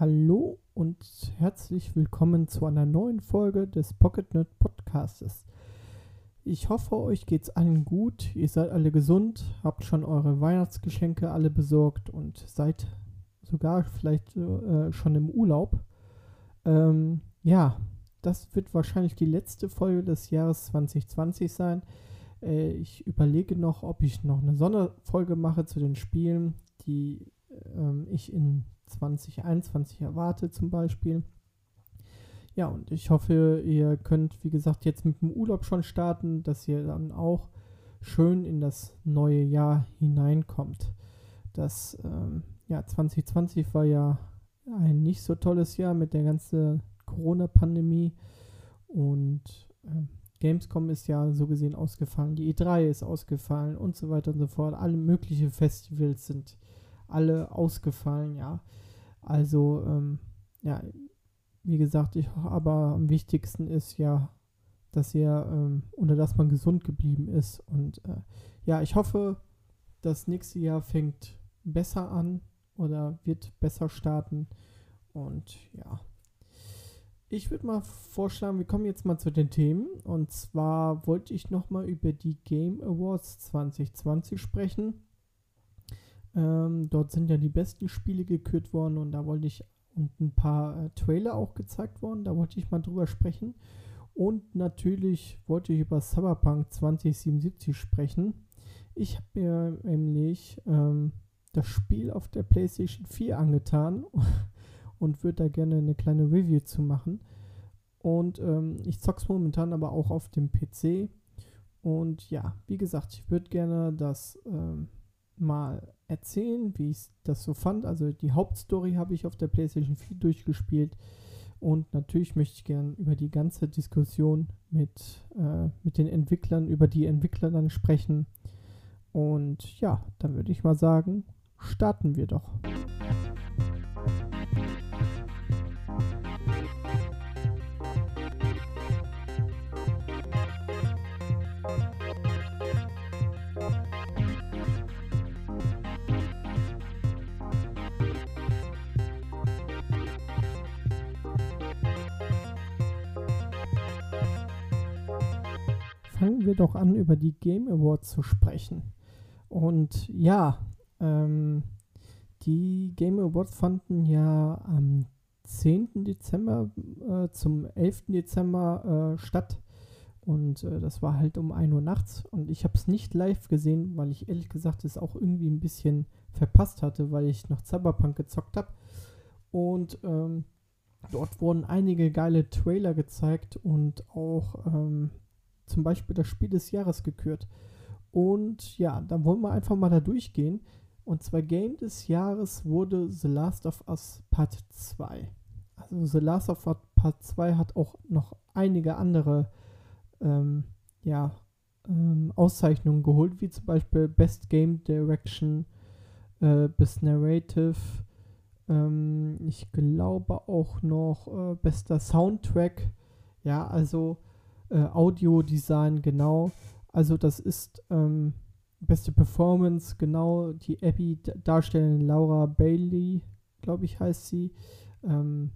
Hallo und herzlich willkommen zu einer neuen Folge des Pocket Nerd Podcastes. Ich hoffe, euch geht's allen gut, ihr seid alle gesund, habt schon eure Weihnachtsgeschenke alle besorgt und seid sogar vielleicht äh, schon im Urlaub. Ähm, ja, das wird wahrscheinlich die letzte Folge des Jahres 2020 sein. Äh, ich überlege noch, ob ich noch eine Sonderfolge mache zu den Spielen, die äh, ich in 2021 erwarte zum Beispiel. Ja, und ich hoffe, ihr könnt, wie gesagt, jetzt mit dem Urlaub schon starten, dass ihr dann auch schön in das neue Jahr hineinkommt. Das ähm, ja, 2020 war ja ein nicht so tolles Jahr mit der ganzen Corona-Pandemie und äh, Gamescom ist ja so gesehen ausgefallen, die E3 ist ausgefallen und so weiter und so fort. Alle möglichen Festivals sind alle ausgefallen, ja. Also, ähm, ja, wie gesagt, ich, aber am wichtigsten ist ja, dass ihr, ähm, oder dass man gesund geblieben ist. Und äh, ja, ich hoffe, das nächste Jahr fängt besser an oder wird besser starten. Und ja, ich würde mal vorschlagen, wir kommen jetzt mal zu den Themen. Und zwar wollte ich nochmal über die Game Awards 2020 sprechen. Ähm, dort sind ja die besten Spiele gekürt worden und da wollte ich und ein paar äh, Trailer auch gezeigt worden. Da wollte ich mal drüber sprechen. Und natürlich wollte ich über Cyberpunk 2077 sprechen. Ich habe mir nämlich ähm, das Spiel auf der PlayStation 4 angetan und würde da gerne eine kleine Review zu machen. Und ähm, ich zock's momentan aber auch auf dem PC. Und ja, wie gesagt, ich würde gerne das ähm, mal erzählen, wie ich das so fand. Also die Hauptstory habe ich auf der PlayStation 4 durchgespielt. Und natürlich möchte ich gerne über die ganze Diskussion mit, äh, mit den Entwicklern, über die Entwickler dann sprechen. Und ja, dann würde ich mal sagen, starten wir doch. Fangen wir doch an, über die Game Awards zu sprechen. Und ja, ähm, die Game Awards fanden ja am 10. Dezember äh, zum 11. Dezember äh, statt. Und äh, das war halt um 1 Uhr nachts. Und ich habe es nicht live gesehen, weil ich ehrlich gesagt es auch irgendwie ein bisschen verpasst hatte, weil ich noch Cyberpunk gezockt habe. Und ähm, dort wurden einige geile Trailer gezeigt und auch ähm, zum Beispiel das Spiel des Jahres gekürt. Und ja, dann wollen wir einfach mal da durchgehen. Und zwar Game des Jahres wurde The Last of Us Part 2. Also The Last of Us Part 2 hat auch noch einige andere ähm, ja, ähm, Auszeichnungen geholt, wie zum Beispiel Best Game Direction, äh, Best Narrative, ähm, ich glaube auch noch äh, bester Soundtrack. Ja, also äh, Audio-Design, genau. Also das ist ähm, beste Performance, genau. Die Abby darstellen Laura Bailey, glaube ich, heißt sie. Ähm,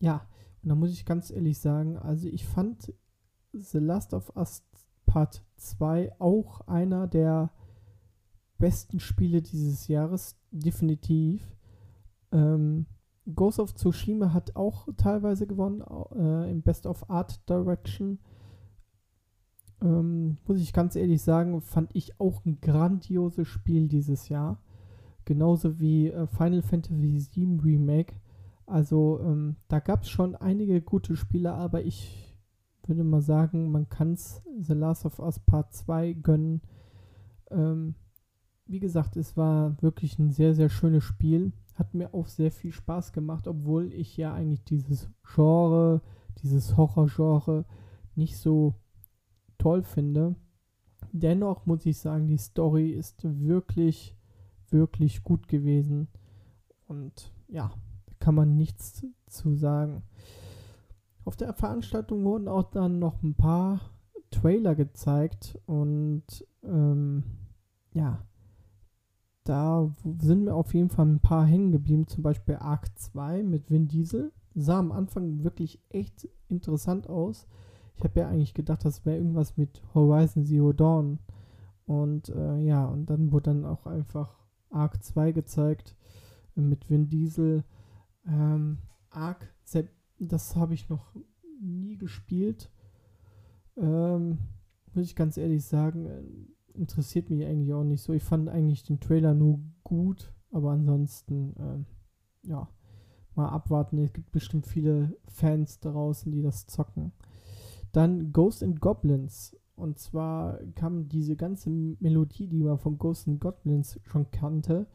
ja, und da muss ich ganz ehrlich sagen, also ich fand The Last of Us Part 2 auch einer der besten Spiele dieses Jahres, definitiv. Ähm, Ghost of Tsushima hat auch teilweise gewonnen äh, im Best of Art Direction ähm, muss ich ganz ehrlich sagen, fand ich auch ein grandioses Spiel dieses Jahr. Genauso wie äh, Final Fantasy VII Remake. Also ähm, da gab es schon einige gute Spiele, aber ich würde mal sagen, man kann es The Last of Us Part 2 gönnen. Ähm, wie gesagt, es war wirklich ein sehr, sehr schönes Spiel. Hat mir auch sehr viel Spaß gemacht, obwohl ich ja eigentlich dieses Genre, dieses Horror-Genre nicht so toll finde. Dennoch muss ich sagen, die Story ist wirklich, wirklich gut gewesen. Und ja, kann man nichts zu sagen. Auf der Veranstaltung wurden auch dann noch ein paar Trailer gezeigt und ähm, ja, da sind mir auf jeden Fall ein paar hängen geblieben, zum Beispiel Arc 2 mit Vin Diesel. Sah am Anfang wirklich echt interessant aus. Ich habe ja eigentlich gedacht, das wäre irgendwas mit Horizon Zero Dawn. Und äh, ja, und dann wurde dann auch einfach Arc 2 gezeigt äh, mit Vin Diesel. Ähm, Arc, das habe ich noch nie gespielt. Ähm, muss ich ganz ehrlich sagen, äh, interessiert mich eigentlich auch nicht so. Ich fand eigentlich den Trailer nur gut, aber ansonsten, ähm, ja, mal abwarten. Es gibt bestimmt viele Fans draußen, die das zocken. Dann Ghost and Goblins. Und zwar kam diese ganze Melodie, die man von Ghost and Goblins schon kannte,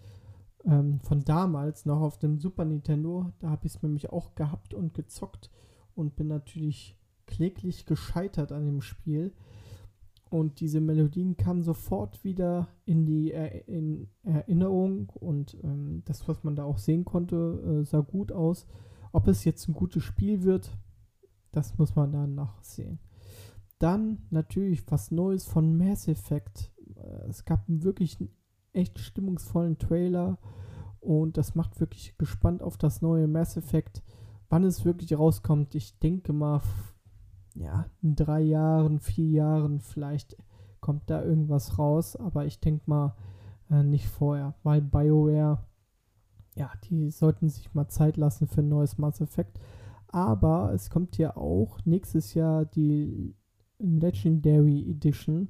ähm, von damals noch auf dem Super Nintendo. Da habe ich es nämlich auch gehabt und gezockt und bin natürlich kläglich gescheitert an dem Spiel. Und diese Melodien kamen sofort wieder in die er in Erinnerung und ähm, das, was man da auch sehen konnte, äh, sah gut aus. Ob es jetzt ein gutes Spiel wird, das muss man dann nachsehen. Dann natürlich was Neues von Mass Effect. Äh, es gab einen wirklich echt stimmungsvollen Trailer und das macht wirklich gespannt auf das neue Mass Effect. Wann es wirklich rauskommt, ich denke mal ja, in drei Jahren, vier Jahren vielleicht kommt da irgendwas raus, aber ich denke mal äh, nicht vorher, weil BioWare, ja, die sollten sich mal Zeit lassen für ein neues Mass Effect. Aber es kommt ja auch nächstes Jahr die Legendary Edition,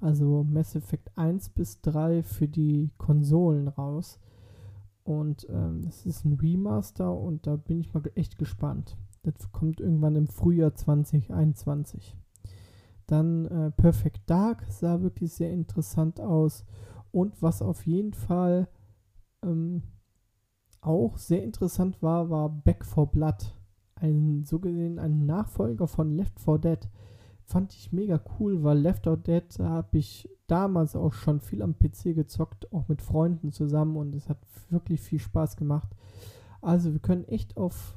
also Mass Effect 1 bis 3 für die Konsolen raus. Und ähm, das ist ein Remaster und da bin ich mal echt gespannt. Das kommt irgendwann im Frühjahr 2021. Dann äh, Perfect Dark sah wirklich sehr interessant aus. Und was auf jeden Fall ähm, auch sehr interessant war, war Back for Blood. Ein so gesehen ein Nachfolger von Left 4 Dead. Fand ich mega cool, weil Left 4 Dead habe ich damals auch schon viel am PC gezockt, auch mit Freunden zusammen und es hat wirklich viel Spaß gemacht. Also wir können echt auf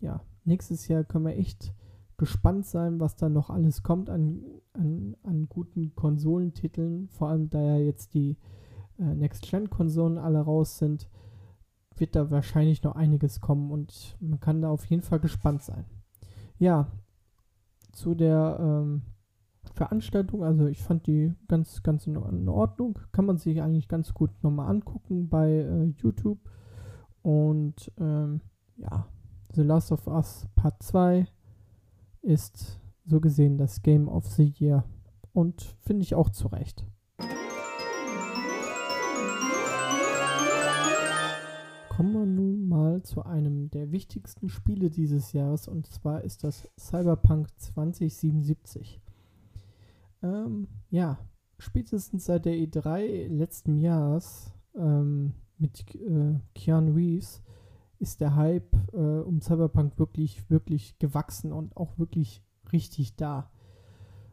ja, nächstes Jahr können wir echt gespannt sein, was da noch alles kommt an, an, an guten Konsolentiteln. Vor allem, da ja jetzt die äh, Next-Gen-Konsolen alle raus sind, wird da wahrscheinlich noch einiges kommen und man kann da auf jeden Fall gespannt sein. Ja, zu der ähm, Veranstaltung, also ich fand die ganz, ganz in Ordnung. Kann man sich eigentlich ganz gut nochmal angucken bei äh, YouTube. Und ähm, ja, The Last of Us Part 2 ist so gesehen das Game of the Year und finde ich auch zu zu einem der wichtigsten Spiele dieses Jahres und zwar ist das Cyberpunk 2077. Ähm, ja, spätestens seit der E3 letzten Jahres ähm, mit äh, Keanu Reeves ist der Hype äh, um Cyberpunk wirklich, wirklich gewachsen und auch wirklich richtig da.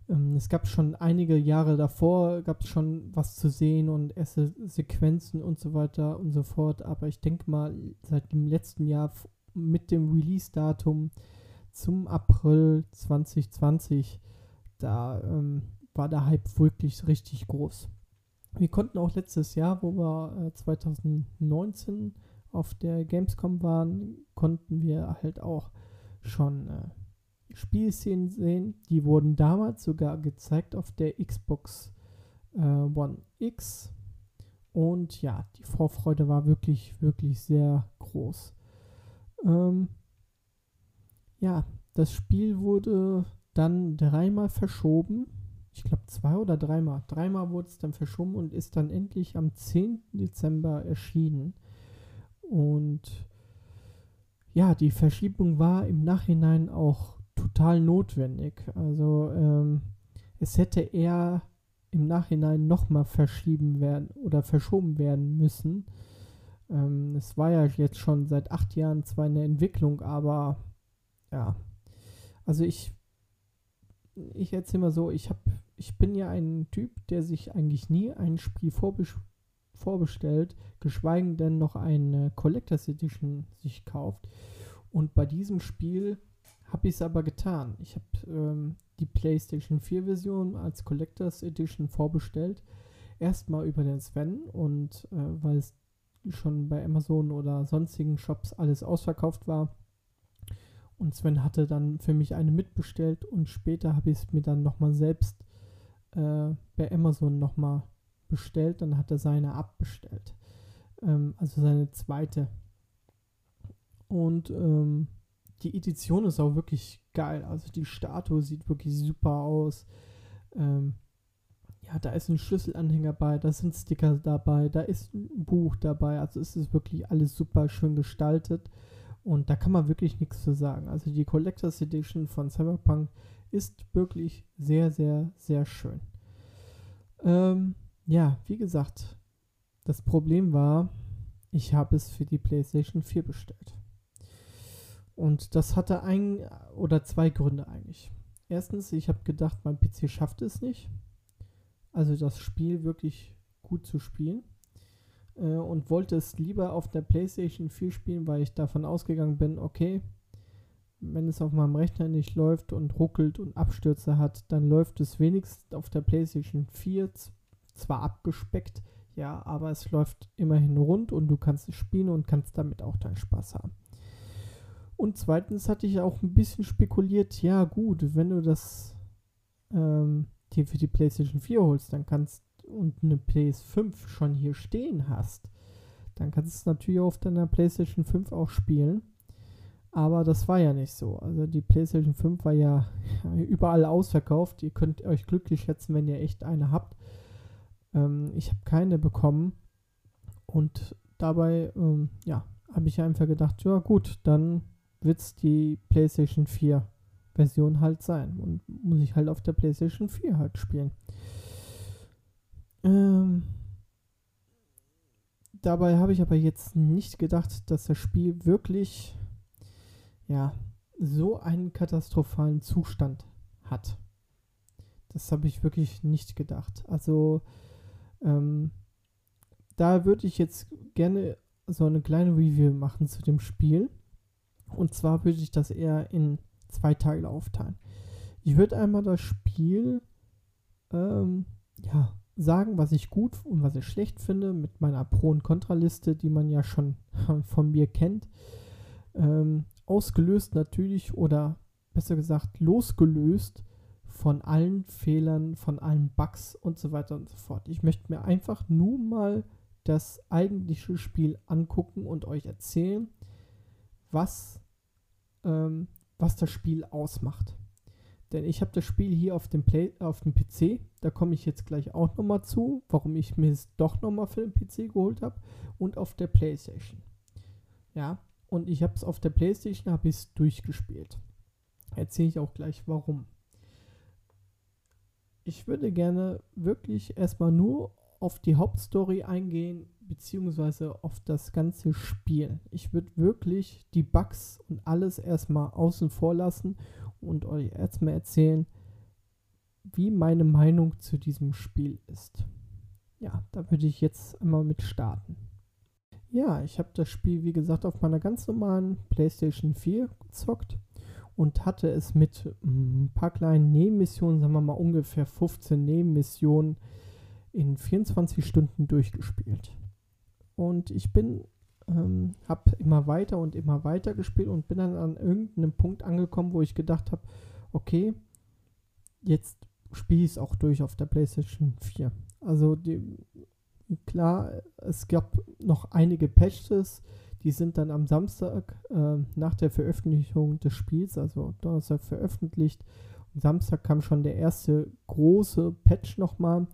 Ähm, es gab schon einige Jahre davor, gab es schon was zu sehen und erste Sequenzen und so weiter und so fort. Aber ich denke mal, seit dem letzten Jahr mit dem Release-Datum zum April 2020, da ähm, war der Hype wirklich richtig groß. Wir konnten auch letztes Jahr, wo wir äh, 2019 auf der Gamescom waren, konnten wir halt auch schon äh, Spielszenen sehen. Die wurden damals sogar gezeigt auf der Xbox äh, One X. Und ja, die Vorfreude war wirklich, wirklich sehr groß. Ähm, ja, das Spiel wurde dann dreimal verschoben. Ich glaube zwei oder dreimal. Dreimal wurde es dann verschoben und ist dann endlich am 10. Dezember erschienen. Und ja, die Verschiebung war im Nachhinein auch total notwendig. Also ähm, es hätte eher im Nachhinein nochmal verschieben werden oder verschoben werden müssen. Ähm, es war ja jetzt schon seit acht Jahren zwar eine Entwicklung, aber ja, also ich, ich erzähle mal so, ich habe, ich bin ja ein Typ, der sich eigentlich nie ein Spiel vorbesch vorbestellt, geschweige denn noch eine Collectors Edition sich kauft. Und bei diesem Spiel habe ich es aber getan. Ich habe ähm, die PlayStation 4 Version als Collectors Edition vorbestellt. erstmal über den Sven und äh, weil es schon bei Amazon oder sonstigen Shops alles ausverkauft war. Und Sven hatte dann für mich eine mitbestellt und später habe ich es mir dann nochmal selbst äh, bei Amazon nochmal bestellt. Dann hat er seine abbestellt. Ähm, also seine zweite. Und ähm, die Edition ist auch wirklich geil. Also die Statue sieht wirklich super aus. Ähm, ja, da ist ein Schlüsselanhänger bei, da sind Sticker dabei, da ist ein Buch dabei. Also es ist wirklich alles super schön gestaltet. Und da kann man wirklich nichts zu sagen. Also die Collectors Edition von Cyberpunk ist wirklich sehr, sehr, sehr schön. Ähm, ja, wie gesagt, das Problem war, ich habe es für die PlayStation 4 bestellt. Und das hatte ein oder zwei Gründe eigentlich. Erstens, ich habe gedacht, mein PC schafft es nicht. Also das Spiel wirklich gut zu spielen. Äh, und wollte es lieber auf der PlayStation 4 spielen, weil ich davon ausgegangen bin, okay, wenn es auf meinem Rechner nicht läuft und ruckelt und Abstürze hat, dann läuft es wenigstens auf der PlayStation 4 zwar abgespeckt, ja, aber es läuft immerhin rund und du kannst es spielen und kannst damit auch deinen Spaß haben. Und zweitens hatte ich auch ein bisschen spekuliert, ja gut, wenn du das ähm, für die PlayStation 4 holst, dann kannst und eine PS5 schon hier stehen hast, dann kannst du es natürlich auf deiner PlayStation 5 auch spielen. Aber das war ja nicht so. Also die PlayStation 5 war ja überall ausverkauft. Ihr könnt euch glücklich schätzen, wenn ihr echt eine habt. Ähm, ich habe keine bekommen. Und dabei, ähm, ja, habe ich einfach gedacht, ja gut, dann wird es die PlayStation 4 Version halt sein. Und muss ich halt auf der PlayStation 4 halt spielen. Ähm, dabei habe ich aber jetzt nicht gedacht, dass das Spiel wirklich, ja, so einen katastrophalen Zustand hat. Das habe ich wirklich nicht gedacht. Also, ähm, da würde ich jetzt gerne so eine kleine Review machen zu dem Spiel. Und zwar würde ich das eher in zwei Teile aufteilen. Ich würde einmal das Spiel ähm, ja, sagen, was ich gut und was ich schlecht finde, mit meiner Pro- und Kontraliste, die man ja schon von mir kennt. Ähm, ausgelöst natürlich oder besser gesagt losgelöst von allen Fehlern, von allen Bugs und so weiter und so fort. Ich möchte mir einfach nur mal das eigentliche Spiel angucken und euch erzählen, was ähm, was das Spiel ausmacht. Denn ich habe das Spiel hier auf dem, Play, auf dem PC, da komme ich jetzt gleich auch nochmal zu, warum ich mir es doch nochmal für den PC geholt habe und auf der Playstation. Ja, und ich habe es auf der Playstation, habe ich es durchgespielt. Erzähle ich auch gleich warum. Ich würde gerne wirklich erstmal nur auf die Hauptstory eingehen, beziehungsweise auf das ganze Spiel. Ich würde wirklich die Bugs und alles erstmal außen vor lassen und euch erstmal erzählen, wie meine Meinung zu diesem Spiel ist. Ja, da würde ich jetzt einmal mit starten. Ja, ich habe das Spiel, wie gesagt, auf meiner ganz normalen PlayStation 4 gezockt und hatte es mit ein paar kleinen Nebenmissionen, sagen wir mal ungefähr 15 Nebenmissionen, in 24 Stunden durchgespielt. Und ich bin, ähm, habe immer weiter und immer weiter gespielt und bin dann an irgendeinem Punkt angekommen, wo ich gedacht habe, okay, jetzt spiele ich es auch durch auf der PlayStation 4. Also die, klar, es gab noch einige Patches, die sind dann am Samstag äh, nach der Veröffentlichung des Spiels, also Donnerstag veröffentlicht. Am Samstag kam schon der erste große Patch nochmal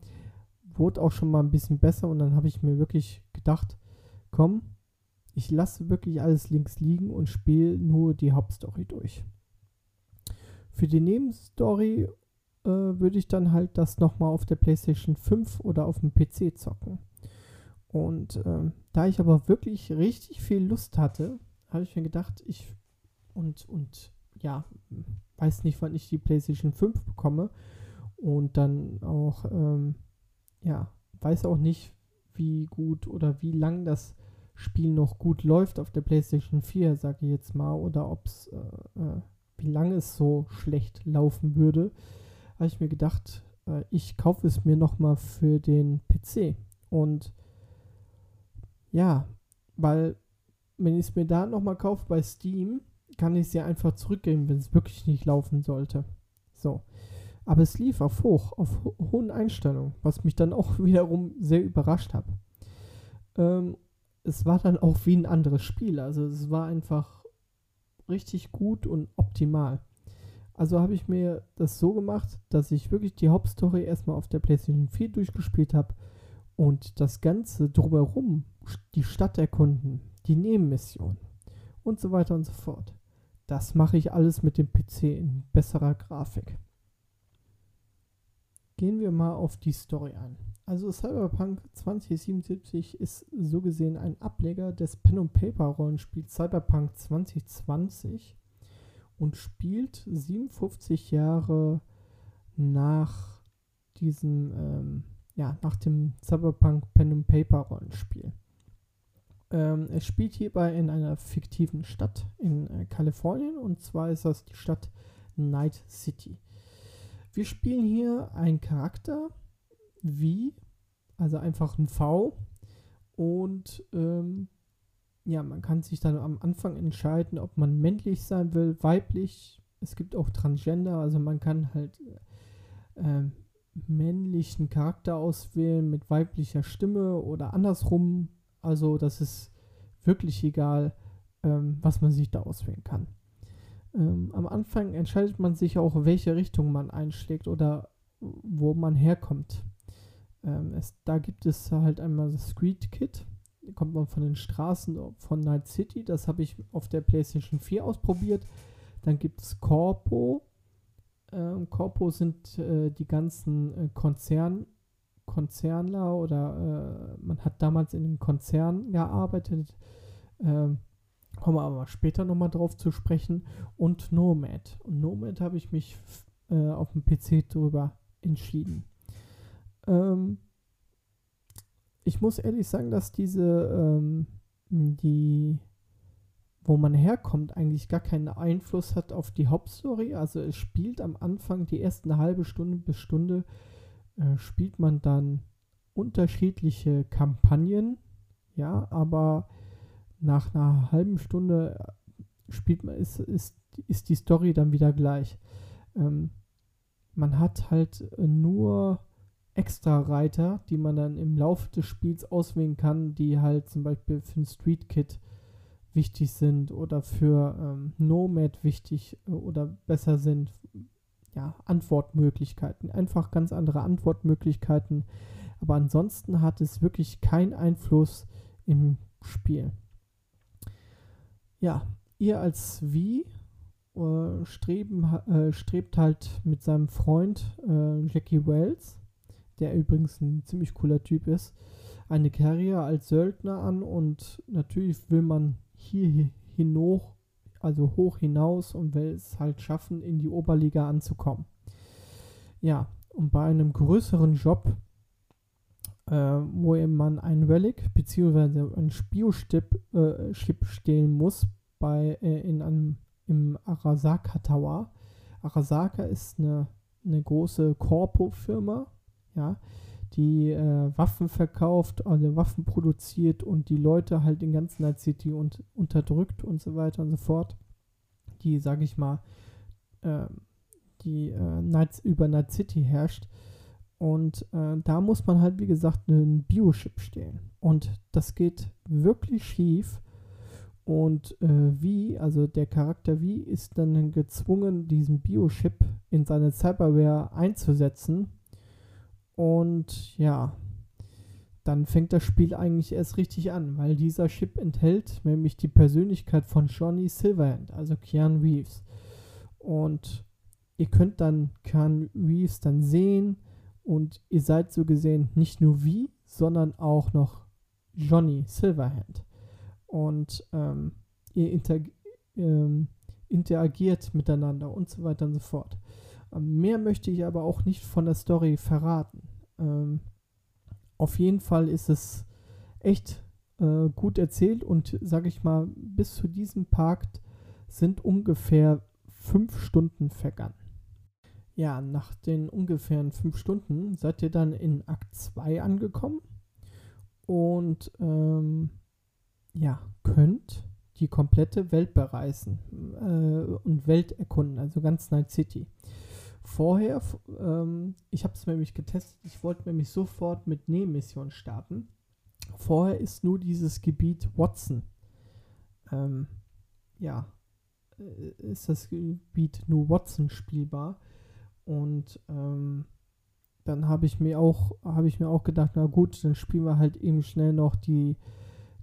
wurde auch schon mal ein bisschen besser und dann habe ich mir wirklich gedacht, komm, ich lasse wirklich alles links liegen und spiele nur die Hauptstory durch. Für die Nebenstory äh, würde ich dann halt das nochmal auf der PlayStation 5 oder auf dem PC zocken. Und äh, da ich aber wirklich richtig viel Lust hatte, habe ich mir gedacht, ich und, und ja, weiß nicht, wann ich die PlayStation 5 bekomme und dann auch ähm, ja, weiß auch nicht, wie gut oder wie lang das Spiel noch gut läuft auf der PlayStation 4, sage ich jetzt mal, oder ob es, äh, äh, wie lange es so schlecht laufen würde, habe ich mir gedacht, äh, ich kaufe es mir nochmal für den PC. Und ja, weil wenn ich es mir da nochmal kaufe bei Steam, kann ich es ja einfach zurückgeben, wenn es wirklich nicht laufen sollte. So. Aber es lief auf hoch, auf ho hohen Einstellungen, was mich dann auch wiederum sehr überrascht hat. Ähm, es war dann auch wie ein anderes Spiel. Also es war einfach richtig gut und optimal. Also habe ich mir das so gemacht, dass ich wirklich die Hauptstory erstmal auf der PlayStation 4 durchgespielt habe und das Ganze drumherum, die Stadt erkunden, die Nebenmission und so weiter und so fort. Das mache ich alles mit dem PC in besserer Grafik. Gehen wir mal auf die Story ein. Also Cyberpunk 2077 ist so gesehen ein Ableger des Pen and Paper Rollenspiels Cyberpunk 2020 und spielt 57 Jahre nach diesem ähm, ja, nach dem Cyberpunk Pen and Paper Rollenspiel. Ähm, es spielt hierbei in einer fiktiven Stadt in äh, Kalifornien und zwar ist das die Stadt Night City. Wir spielen hier einen Charakter wie, also einfach ein V und ähm, ja, man kann sich dann am Anfang entscheiden, ob man männlich sein will, weiblich. Es gibt auch Transgender, also man kann halt äh, männlichen Charakter auswählen mit weiblicher Stimme oder andersrum. Also das ist wirklich egal, ähm, was man sich da auswählen kann. Ähm, am Anfang entscheidet man sich auch, welche Richtung man einschlägt oder wo man herkommt. Ähm, es, da gibt es halt einmal das Street Kit. Da kommt man von den Straßen von Night City. Das habe ich auf der PlayStation 4 ausprobiert. Dann gibt es Corpo ähm, Corpo sind äh, die ganzen äh, Konzern, Konzernler oder äh, man hat damals in den Konzernen gearbeitet. Ähm, kommen wir aber später nochmal drauf zu sprechen. Und Nomad. Und Nomad habe ich mich äh, auf dem PC drüber entschieden. Ähm, ich muss ehrlich sagen, dass diese ähm, die wo man herkommt, eigentlich gar keinen Einfluss hat auf die Hauptstory. Also es spielt am Anfang die ersten halbe Stunde bis Stunde äh, spielt man dann unterschiedliche Kampagnen, ja, aber nach einer halben Stunde äh, spielt man, ist, ist, ist die Story dann wieder gleich. Ähm, man hat halt nur extra Reiter, die man dann im Laufe des Spiels auswählen kann, die halt zum Beispiel für ein Street Kit wichtig sind oder für ähm, Nomad wichtig äh, oder besser sind. Ja, Antwortmöglichkeiten. Einfach ganz andere Antwortmöglichkeiten. Aber ansonsten hat es wirklich keinen Einfluss im Spiel. Ja, ihr als Wie äh, streben, äh, strebt halt mit seinem Freund äh, Jackie Wells, der übrigens ein ziemlich cooler Typ ist, eine Karriere als Söldner an und natürlich will man hier hinauf, also hoch hinaus und will es halt schaffen, in die Oberliga anzukommen. Ja, und bei einem größeren Job, wo man ein Relic bzw. ein Spiochip äh, Chip stehlen muss, bei, äh, in einem, im Arasaka Tower. Arasaka ist eine, eine große Corpo-Firma, ja, die äh, Waffen verkauft, also Waffen produziert und die Leute halt in ganz Night City und unterdrückt und so weiter und so fort. Die, sag ich mal, äh, die äh, Nights, über Night City herrscht. Und äh, da muss man halt, wie gesagt, einen Biochip stehlen. Und das geht wirklich schief. Und äh, wie, also der Charakter wie, ist dann gezwungen, diesen Biochip in seine Cyberware einzusetzen und ja, dann fängt das Spiel eigentlich erst richtig an, weil dieser Chip enthält nämlich die Persönlichkeit von Johnny Silverhand, also Keanu Reeves. Und ihr könnt dann Keanu Reeves dann sehen und ihr seid so gesehen nicht nur wie, sondern auch noch Johnny Silverhand. Und ähm, ihr inter ähm, interagiert miteinander und so weiter und so fort. Ähm, mehr möchte ich aber auch nicht von der Story verraten. Ähm, auf jeden Fall ist es echt äh, gut erzählt und sage ich mal, bis zu diesem Park sind ungefähr fünf Stunden vergangen. Ja, nach den ungefähren fünf Stunden seid ihr dann in Akt 2 angekommen und ähm, ja, könnt die komplette Welt bereisen äh, und Welt erkunden, also ganz Night City. Vorher, ähm, ich habe es nämlich getestet, ich wollte nämlich sofort mit Nebenmission starten. Vorher ist nur dieses Gebiet Watson. Ähm, ja, äh, ist das Gebiet nur Watson spielbar. Und ähm, dann habe ich mir auch, habe ich mir auch gedacht, na gut, dann spielen wir halt eben schnell noch die,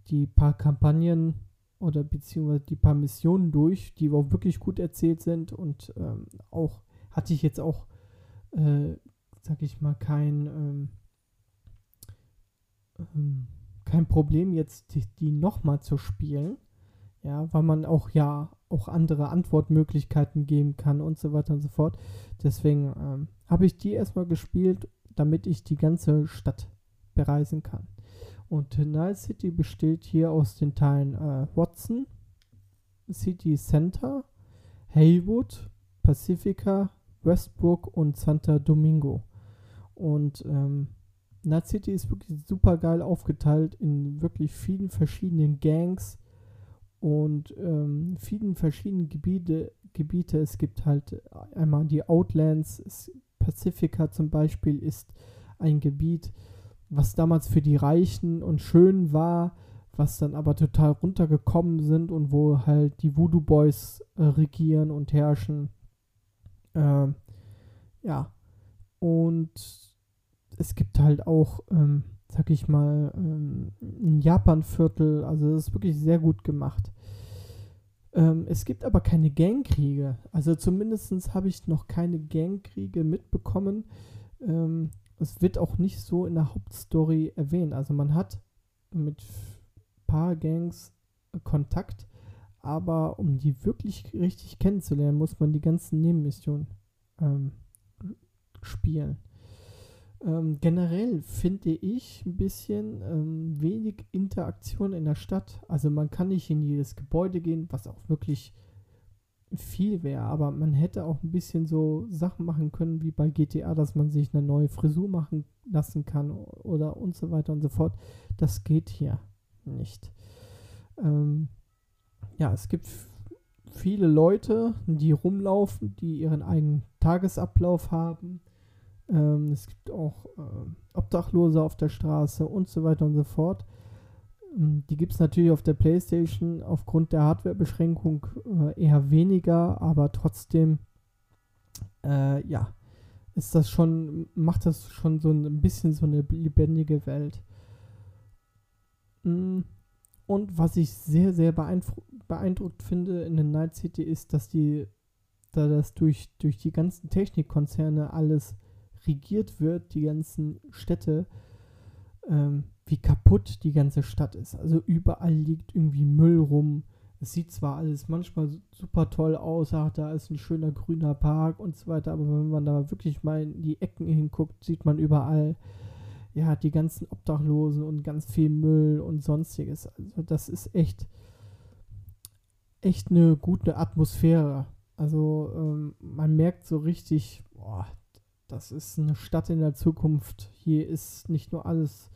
die paar Kampagnen oder beziehungsweise die paar Missionen durch, die auch wirklich gut erzählt sind und ähm, auch hatte ich jetzt auch, äh, sag ich mal, kein, ähm, ähm, kein Problem jetzt die, die nochmal zu spielen. Ja, weil man auch ja auch andere Antwortmöglichkeiten geben kann und so weiter und so fort. Deswegen ähm, habe ich die erstmal gespielt, damit ich die ganze Stadt bereisen kann. Und Nile City besteht hier aus den Teilen äh, Watson, City Center, Haywood, Pacifica, Westbrook und Santa Domingo. Und ähm, Night City ist wirklich super geil aufgeteilt in wirklich vielen verschiedenen Gangs und ähm, vielen verschiedenen Gebiete, Gebiete. Es gibt halt einmal die Outlands, Pacifica zum Beispiel ist ein Gebiet, was damals für die Reichen und Schönen war, was dann aber total runtergekommen sind und wo halt die Voodoo Boys äh, regieren und herrschen. Ähm, ja, und es gibt halt auch, ähm, sag ich mal, ähm, ein Japan-Viertel, also das ist wirklich sehr gut gemacht. Ähm, es gibt aber keine Gangkriege, also zumindest habe ich noch keine Gangkriege mitbekommen. Ähm, es wird auch nicht so in der Hauptstory erwähnt. Also man hat mit ein paar Gangs Kontakt, aber um die wirklich richtig kennenzulernen, muss man die ganzen Nebenmissionen ähm, spielen. Ähm, generell finde ich ein bisschen ähm, wenig Interaktion in der Stadt. Also man kann nicht in jedes Gebäude gehen, was auch wirklich viel wäre, aber man hätte auch ein bisschen so Sachen machen können wie bei GTA, dass man sich eine neue Frisur machen lassen kann oder und so weiter und so fort. Das geht hier nicht. Ähm, ja, es gibt viele Leute, die rumlaufen, die ihren eigenen Tagesablauf haben. Ähm, es gibt auch äh, Obdachlose auf der Straße und so weiter und so fort. Ähm, die gibt es natürlich auf der PlayStation aufgrund der Hardwarebeschränkung äh, eher weniger, aber trotzdem, äh, ja, ist das schon, macht das schon so ein bisschen so eine lebendige Welt. Mm, und was ich sehr, sehr beeindruckt finde in der Night City ist, dass die, da das durch, durch die ganzen Technikkonzerne alles regiert wird, die ganzen Städte, ähm, wie kaputt die ganze Stadt ist. Also überall liegt irgendwie Müll rum. Es sieht zwar alles manchmal super toll aus, ach, da ist ein schöner grüner Park und so weiter, aber wenn man da wirklich mal in die Ecken hinguckt, sieht man überall, ja, die ganzen Obdachlosen und ganz viel Müll und sonstiges. Also das ist echt, echt eine gute Atmosphäre. Also ähm, man merkt so richtig, boah, das ist eine Stadt in der Zukunft. Hier ist nicht nur alles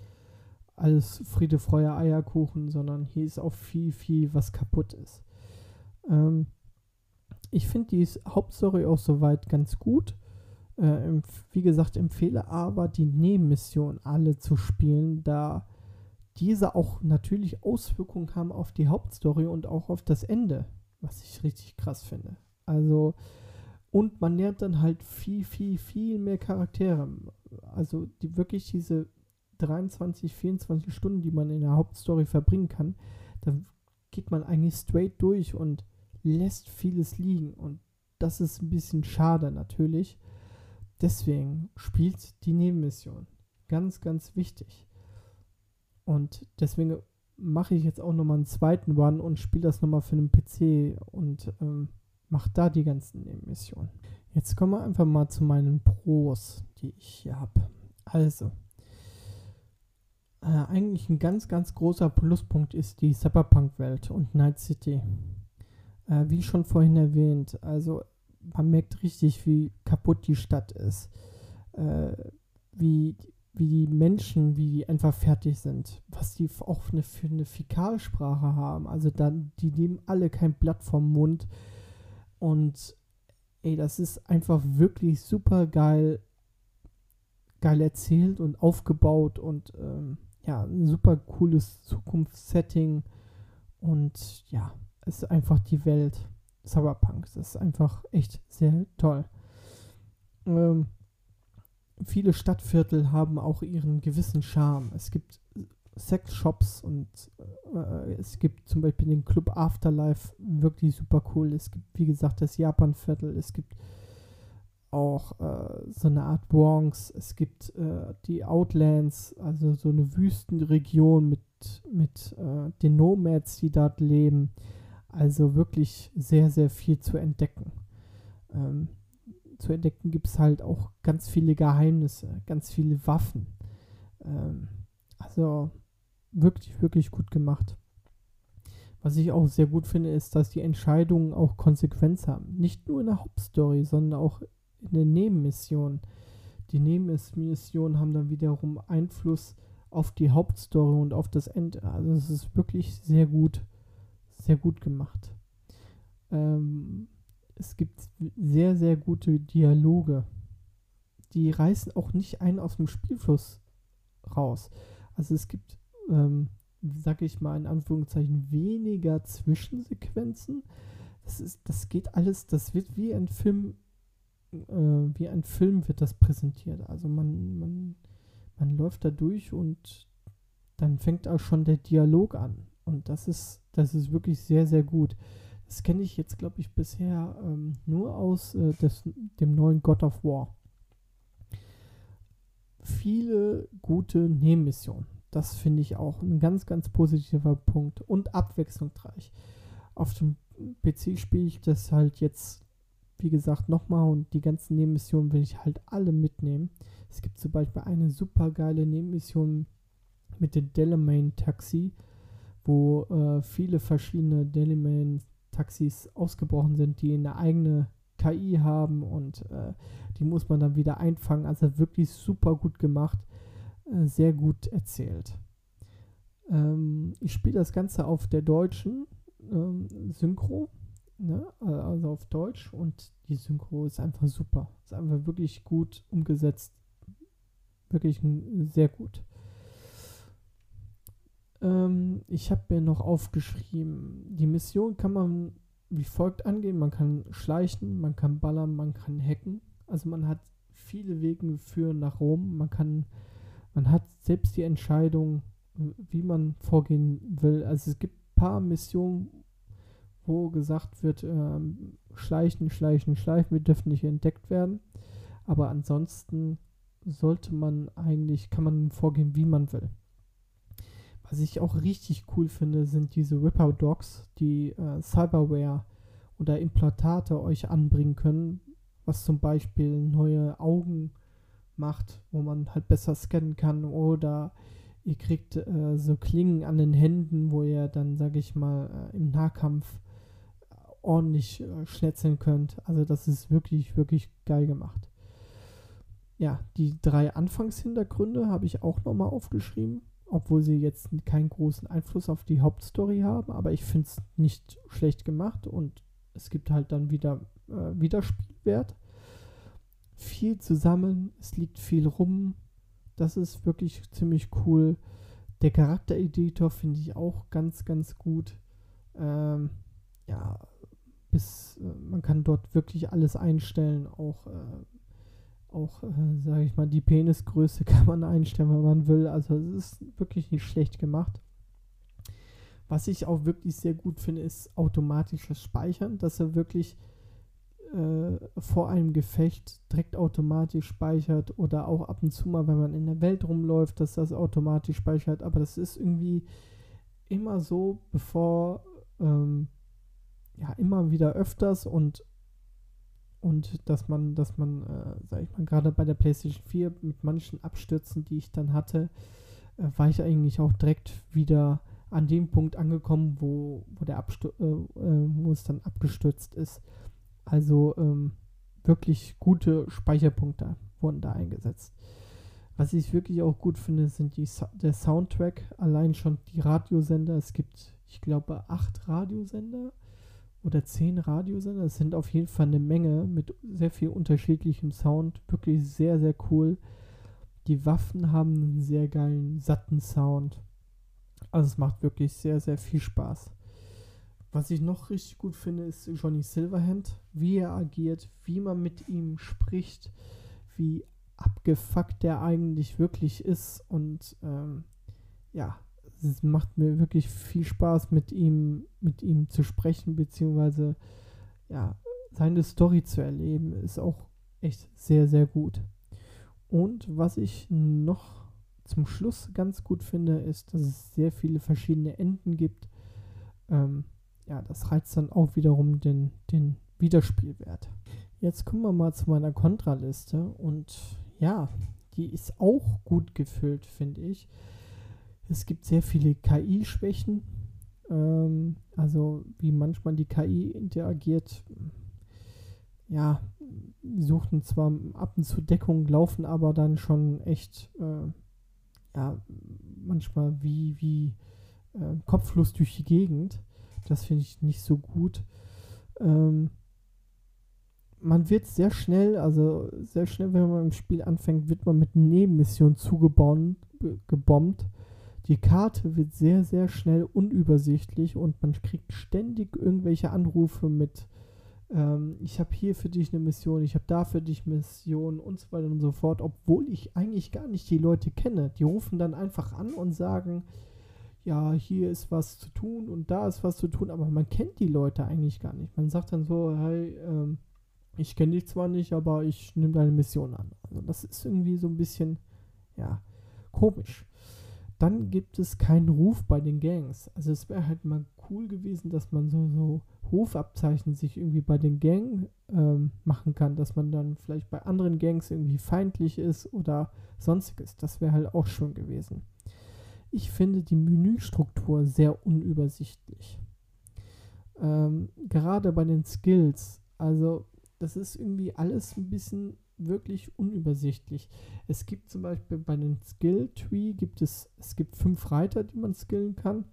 alles Friede, Freude, Eierkuchen, sondern hier ist auch viel, viel, was kaputt ist. Ähm, ich finde die Hauptstory auch soweit ganz gut. Äh, wie gesagt, empfehle aber die Nebenmission alle zu spielen, da diese auch natürlich Auswirkungen haben auf die Hauptstory und auch auf das Ende, was ich richtig krass finde. Also, und man lernt dann halt viel, viel, viel mehr Charaktere. Also, die wirklich diese 23, 24 Stunden, die man in der Hauptstory verbringen kann, da geht man eigentlich straight durch und lässt vieles liegen. Und das ist ein bisschen schade natürlich. Deswegen spielt die Nebenmission. Ganz, ganz wichtig. Und deswegen mache ich jetzt auch nochmal einen zweiten Run und spiele das nochmal für einen PC und ähm, mache da die ganzen Nebenmissionen. Jetzt kommen wir einfach mal zu meinen Pros, die ich hier habe. Also, äh, eigentlich ein ganz, ganz großer Pluspunkt ist die Cyberpunk-Welt und Night City. Äh, wie schon vorhin erwähnt, also man merkt richtig, wie kaputt die Stadt ist. Äh, wie, wie die Menschen, wie die einfach fertig sind. Was die auch eine, für eine Fäkalsprache haben. Also dann, die nehmen alle kein Blatt vom Mund. Und ey, das ist einfach wirklich super geil, geil erzählt und aufgebaut und ähm, ja, ein super cooles Zukunftssetting. Und ja, es ist einfach die Welt. Cyberpunk. Das ist einfach echt sehr toll. Ähm, viele Stadtviertel haben auch ihren gewissen Charme. Es gibt Sexshops und äh, es gibt zum Beispiel den Club Afterlife, wirklich super cool. Es gibt, wie gesagt, das Japanviertel. Es gibt auch äh, so eine Art Bronx. Es gibt äh, die Outlands, also so eine Wüstenregion mit, mit äh, den Nomads, die dort leben. Also wirklich sehr, sehr viel zu entdecken. Ähm, zu entdecken gibt es halt auch ganz viele Geheimnisse, ganz viele Waffen. Ähm, also wirklich, wirklich gut gemacht. Was ich auch sehr gut finde, ist, dass die Entscheidungen auch Konsequenz haben. Nicht nur in der Hauptstory, sondern auch in den Nebenmissionen. Die Nebenmissionen haben dann wiederum Einfluss auf die Hauptstory und auf das Ende. Also es ist wirklich sehr gut sehr gut gemacht. Ähm, es gibt sehr, sehr gute Dialoge. Die reißen auch nicht einen aus dem Spielfluss raus. Also es gibt, ähm, sag ich mal in Anführungszeichen, weniger Zwischensequenzen. Das, ist, das geht alles, das wird wie ein Film, äh, wie ein Film wird das präsentiert. Also man, man, man läuft da durch und dann fängt auch schon der Dialog an. Und das ist, das ist wirklich sehr, sehr gut. Das kenne ich jetzt, glaube ich, bisher ähm, nur aus äh, des, dem neuen God of War. Viele gute Nebenmissionen. Das finde ich auch ein ganz, ganz positiver Punkt und abwechslungsreich. Auf dem PC spiele ich das halt jetzt, wie gesagt, nochmal und die ganzen Nebenmissionen will ich halt alle mitnehmen. Es gibt zum Beispiel eine super geile Nebenmission mit dem Delamain Taxi wo äh, viele verschiedene Dailyman-Taxis ausgebrochen sind, die eine eigene KI haben und äh, die muss man dann wieder einfangen. Also wirklich super gut gemacht, äh, sehr gut erzählt. Ähm, ich spiele das Ganze auf der deutschen ähm, Synchro, ne? also auf Deutsch und die Synchro ist einfach super. Ist einfach wirklich gut umgesetzt. Wirklich sehr gut. Ähm, ich habe mir noch aufgeschrieben, die Mission kann man wie folgt angehen. Man kann schleichen, man kann ballern, man kann hacken. Also man hat viele Wege führen nach Rom. Man kann, man hat selbst die Entscheidung, wie man vorgehen will. Also es gibt ein paar Missionen, wo gesagt wird, ähm, schleichen, schleichen, schleichen, wir dürfen nicht entdeckt werden. Aber ansonsten sollte man eigentlich, kann man vorgehen, wie man will. Was ich auch richtig cool finde, sind diese Ripper Dogs, die äh, Cyberware oder Implantate euch anbringen können, was zum Beispiel neue Augen macht, wo man halt besser scannen kann oder ihr kriegt äh, so Klingen an den Händen, wo ihr dann, sage ich mal, äh, im Nahkampf ordentlich äh, schnetzeln könnt. Also das ist wirklich, wirklich geil gemacht. Ja, die drei Anfangshintergründe habe ich auch nochmal aufgeschrieben obwohl sie jetzt keinen großen Einfluss auf die Hauptstory haben, aber ich finde es nicht schlecht gemacht und es gibt halt dann wieder äh, Wiederspielwert. Viel zusammen, es liegt viel rum, das ist wirklich ziemlich cool. Der Charaktereditor finde ich auch ganz, ganz gut. Ähm, ja, bis äh, man kann dort wirklich alles einstellen, auch äh, auch, äh, sage ich mal, die Penisgröße kann man einstellen, wenn man will. Also es ist wirklich nicht schlecht gemacht. Was ich auch wirklich sehr gut finde, ist automatisches Speichern, dass er wirklich äh, vor einem Gefecht direkt automatisch speichert oder auch ab und zu mal, wenn man in der Welt rumläuft, dass das automatisch speichert. Aber das ist irgendwie immer so, bevor, ähm, ja, immer wieder öfters und und dass man, dass man, äh, sag ich mal, gerade bei der PlayStation 4 mit manchen Abstürzen, die ich dann hatte, äh, war ich eigentlich auch direkt wieder an dem Punkt angekommen, wo, wo der Abstur äh, äh wo es dann abgestürzt ist. Also ähm, wirklich gute Speicherpunkte wurden da eingesetzt. Was ich wirklich auch gut finde, sind die, der Soundtrack. Allein schon die Radiosender. Es gibt, ich glaube, acht Radiosender oder zehn Radiosender. Es sind auf jeden Fall eine Menge mit sehr viel unterschiedlichem Sound. Wirklich sehr, sehr cool. Die Waffen haben einen sehr geilen, satten Sound. Also es macht wirklich sehr, sehr viel Spaß. Was ich noch richtig gut finde, ist Johnny Silverhand, wie er agiert, wie man mit ihm spricht, wie abgefuckt der eigentlich wirklich ist. Und ähm, ja, es macht mir wirklich viel Spaß, mit ihm, mit ihm zu sprechen, beziehungsweise ja, seine Story zu erleben, ist auch echt sehr, sehr gut. Und was ich noch zum Schluss ganz gut finde, ist, dass es sehr viele verschiedene Enden gibt. Ähm, ja, das reizt dann auch wiederum den, den Wiederspielwert. Jetzt kommen wir mal zu meiner Kontraliste und ja, die ist auch gut gefüllt, finde ich. Es gibt sehr viele KI-Schwächen, ähm, also wie manchmal die KI interagiert. Ja, suchten zwar ab und zu Deckung, laufen aber dann schon echt, äh, ja, manchmal wie, wie äh, kopflos durch die Gegend. Das finde ich nicht so gut. Ähm, man wird sehr schnell, also sehr schnell, wenn man im Spiel anfängt, wird man mit Nebenmissionen zugebombt. Die Karte wird sehr, sehr schnell unübersichtlich und man kriegt ständig irgendwelche Anrufe mit, ähm, ich habe hier für dich eine Mission, ich habe da für dich Mission und so weiter und so fort, obwohl ich eigentlich gar nicht die Leute kenne. Die rufen dann einfach an und sagen, ja, hier ist was zu tun und da ist was zu tun, aber man kennt die Leute eigentlich gar nicht. Man sagt dann so, hey, ähm, ich kenne dich zwar nicht, aber ich nehme deine Mission an. Also das ist irgendwie so ein bisschen, ja, komisch. Dann gibt es keinen Ruf bei den Gangs. Also es wäre halt mal cool gewesen, dass man so, so Rufabzeichen sich irgendwie bei den Gang ähm, machen kann, dass man dann vielleicht bei anderen Gangs irgendwie feindlich ist oder sonstiges. Das wäre halt auch schon gewesen. Ich finde die Menüstruktur sehr unübersichtlich. Ähm, gerade bei den Skills. Also das ist irgendwie alles ein bisschen wirklich unübersichtlich. Es gibt zum Beispiel bei den Skill Tree gibt es, es gibt fünf Reiter, die man skillen kann.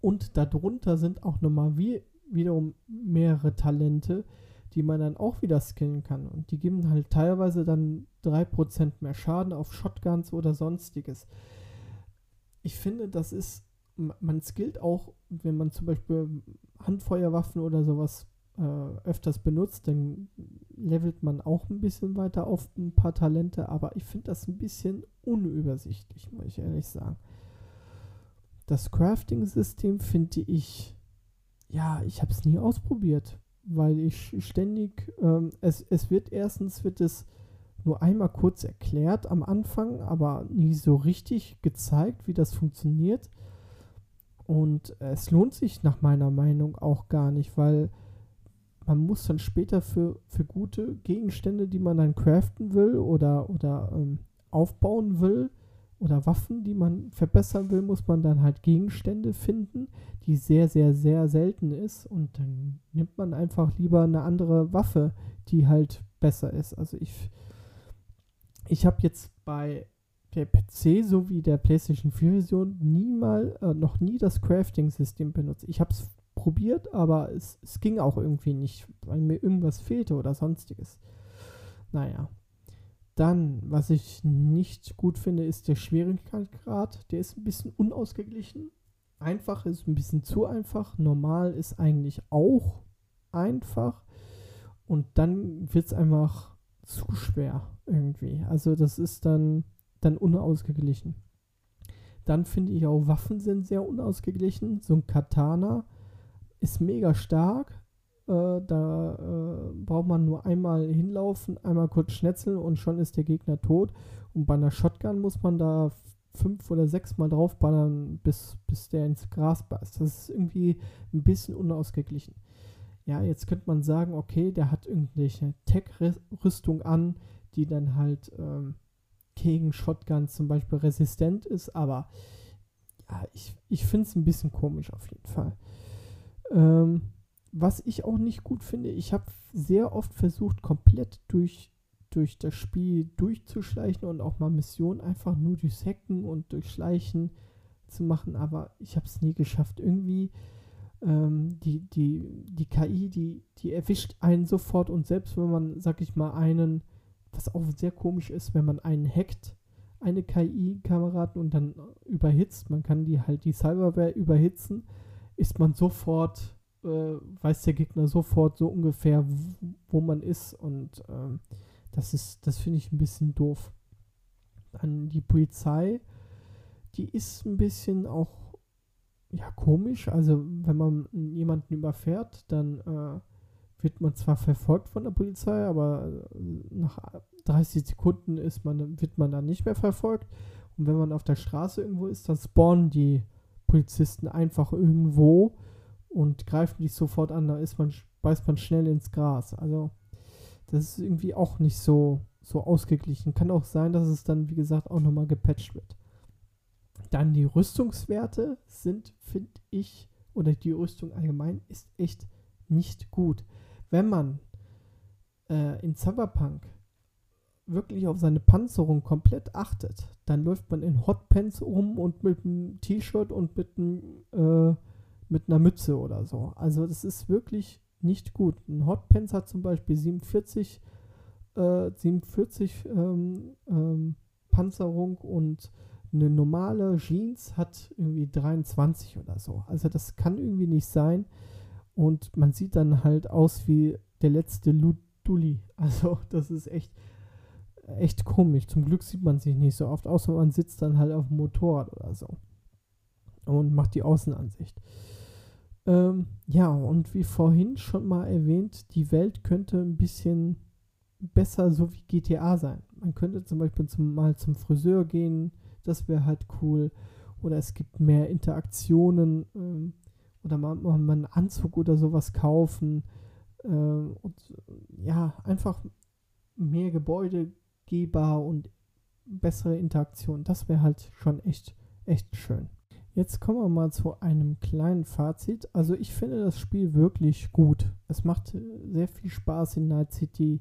Und darunter sind auch nochmal wie, wiederum mehrere Talente, die man dann auch wieder skillen kann. Und die geben halt teilweise dann 3% mehr Schaden auf Shotguns oder sonstiges ich finde, das ist, man skillt auch, wenn man zum Beispiel Handfeuerwaffen oder sowas äh, öfters benutzt, dann levelt man auch ein bisschen weiter auf ein paar Talente, aber ich finde das ein bisschen unübersichtlich, muss ich ehrlich sagen. Das Crafting-System finde ich, ja, ich habe es nie ausprobiert, weil ich ständig, ähm, es, es wird erstens, wird es nur einmal kurz erklärt am Anfang, aber nie so richtig gezeigt, wie das funktioniert. Und es lohnt sich nach meiner Meinung auch gar nicht, weil man muss dann später für, für gute Gegenstände, die man dann craften will oder, oder ähm, aufbauen will, oder Waffen, die man verbessern will, muss man dann halt Gegenstände finden, die sehr, sehr, sehr selten ist. Und dann nimmt man einfach lieber eine andere Waffe, die halt besser ist. Also ich ich habe jetzt bei der PC sowie der PlayStation 4 Version niemals, äh, noch nie das Crafting-System benutzt. Ich habe es probiert, aber es, es ging auch irgendwie nicht, weil mir irgendwas fehlte oder sonstiges. Naja. Dann, was ich nicht gut finde, ist der Schwierigkeitsgrad. Der ist ein bisschen unausgeglichen. Einfach ist ein bisschen zu einfach. Normal ist eigentlich auch einfach. Und dann wird es einfach zu schwer irgendwie. Also das ist dann, dann unausgeglichen. Dann finde ich auch, Waffen sind sehr unausgeglichen. So ein Katana ist mega stark. Äh, da äh, braucht man nur einmal hinlaufen, einmal kurz schnetzeln und schon ist der Gegner tot. Und bei einer Shotgun muss man da fünf oder sechs Mal draufballern, bis, bis der ins Gras beißt. Das ist irgendwie ein bisschen unausgeglichen. Ja, jetzt könnte man sagen, okay, der hat irgendwelche Tech-Rüstung an, die dann halt ähm, gegen Shotguns zum Beispiel resistent ist, aber ja, ich, ich finde es ein bisschen komisch auf jeden Fall. Ähm, was ich auch nicht gut finde, ich habe sehr oft versucht, komplett durch, durch das Spiel durchzuschleichen und auch mal Missionen einfach nur durchs Hacken und durchschleichen zu machen, aber ich habe es nie geschafft. Irgendwie ähm, die, die, die KI, die, die erwischt einen sofort und selbst wenn man, sag ich mal, einen, was auch sehr komisch ist, wenn man einen hackt, eine KI-Kameraden und dann überhitzt, man kann die halt die Cyberware überhitzen, ist man sofort, äh, weiß der Gegner sofort so ungefähr, wo man ist und ähm, das ist, das finde ich ein bisschen doof. Dann die Polizei, die ist ein bisschen auch ja, komisch. Also, wenn man jemanden überfährt, dann äh, wird man zwar verfolgt von der Polizei, aber äh, nach 30 Sekunden ist man, wird man dann nicht mehr verfolgt. Und wenn man auf der Straße irgendwo ist, dann spawnen die Polizisten einfach irgendwo und greifen dich sofort an. Da ist man, beißt man schnell ins Gras. Also, das ist irgendwie auch nicht so, so ausgeglichen. Kann auch sein, dass es dann, wie gesagt, auch nochmal gepatcht wird. Dann die Rüstungswerte sind, finde ich, oder die Rüstung allgemein ist echt nicht gut. Wenn man äh, in Cyberpunk wirklich auf seine Panzerung komplett achtet, dann läuft man in Hotpants rum und mit einem T-Shirt und mit, einem, äh, mit einer Mütze oder so. Also das ist wirklich nicht gut. Ein Hotpants hat zum Beispiel 47, äh, 47 ähm, ähm, Panzerung und eine normale Jeans hat irgendwie 23 oder so. Also das kann irgendwie nicht sein. Und man sieht dann halt aus wie der letzte Luduli. Also das ist echt, echt komisch. Zum Glück sieht man sich nicht so oft, außer man sitzt dann halt auf dem Motorrad oder so. Und macht die Außenansicht. Ähm, ja, und wie vorhin schon mal erwähnt, die Welt könnte ein bisschen besser so wie GTA sein. Man könnte zum Beispiel zum, mal zum Friseur gehen, das wäre halt cool. Oder es gibt mehr Interaktionen ähm, oder man, man einen Anzug oder sowas kaufen. Äh, und ja, einfach mehr Gebäudegeber und bessere Interaktion. Das wäre halt schon echt, echt schön. Jetzt kommen wir mal zu einem kleinen Fazit. Also ich finde das Spiel wirklich gut. Es macht sehr viel Spaß in Night City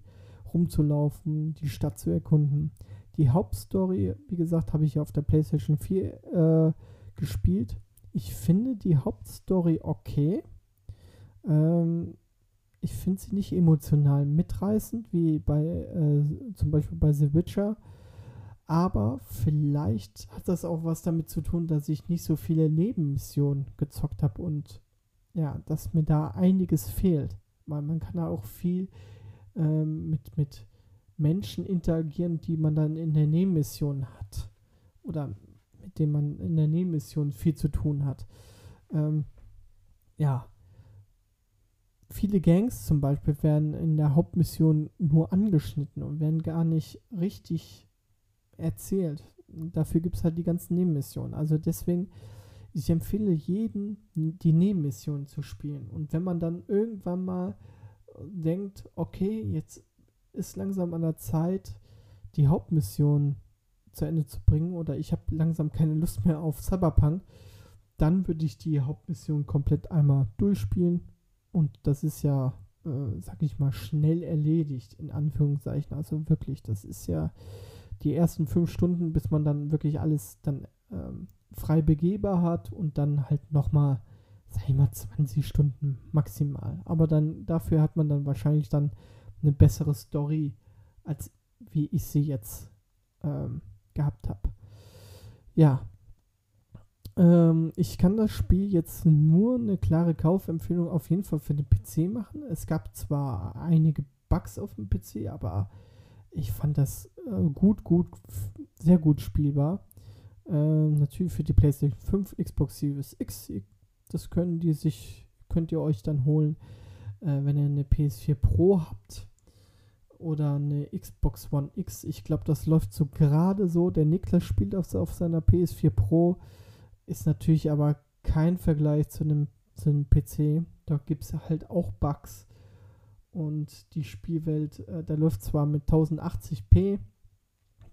rumzulaufen, die Stadt zu erkunden. Die Hauptstory, wie gesagt, habe ich auf der PlayStation 4 äh, gespielt. Ich finde die Hauptstory okay. Ähm, ich finde sie nicht emotional mitreißend, wie bei äh, zum Beispiel bei The Witcher. Aber vielleicht hat das auch was damit zu tun, dass ich nicht so viele Nebenmissionen gezockt habe und ja, dass mir da einiges fehlt. Weil man kann da auch viel ähm, mit, mit Menschen interagieren, die man dann in der Nebenmission hat. Oder mit denen man in der Nebenmission viel zu tun hat. Ähm, ja. Viele Gangs zum Beispiel werden in der Hauptmission nur angeschnitten und werden gar nicht richtig erzählt. Dafür gibt es halt die ganzen Nebenmissionen. Also deswegen, ich empfehle jeden, die Nebenmissionen zu spielen. Und wenn man dann irgendwann mal denkt, okay, jetzt ist langsam an der Zeit, die Hauptmission zu Ende zu bringen oder ich habe langsam keine Lust mehr auf Cyberpunk, dann würde ich die Hauptmission komplett einmal durchspielen und das ist ja, äh, sag ich mal, schnell erledigt, in Anführungszeichen. Also wirklich, das ist ja die ersten fünf Stunden, bis man dann wirklich alles dann ähm, frei begehbar hat und dann halt nochmal, sag ich mal, 20 Stunden maximal. Aber dann dafür hat man dann wahrscheinlich dann eine bessere Story, als wie ich sie jetzt ähm, gehabt habe. Ja. Ähm, ich kann das Spiel jetzt nur eine klare Kaufempfehlung auf jeden Fall für den PC machen. Es gab zwar einige Bugs auf dem PC, aber ich fand das äh, gut, gut, sehr gut spielbar. Ähm, natürlich für die PlayStation 5, Xbox Series X, das können die sich, könnt ihr euch dann holen, äh, wenn ihr eine PS4 Pro habt oder eine Xbox One X. Ich glaube, das läuft so gerade so. Der Niklas spielt auf, auf, seiner PS4 Pro, ist natürlich aber kein Vergleich zu einem, zu einem PC. Da gibt es halt auch Bugs. Und die Spielwelt, äh, da läuft zwar mit 1080p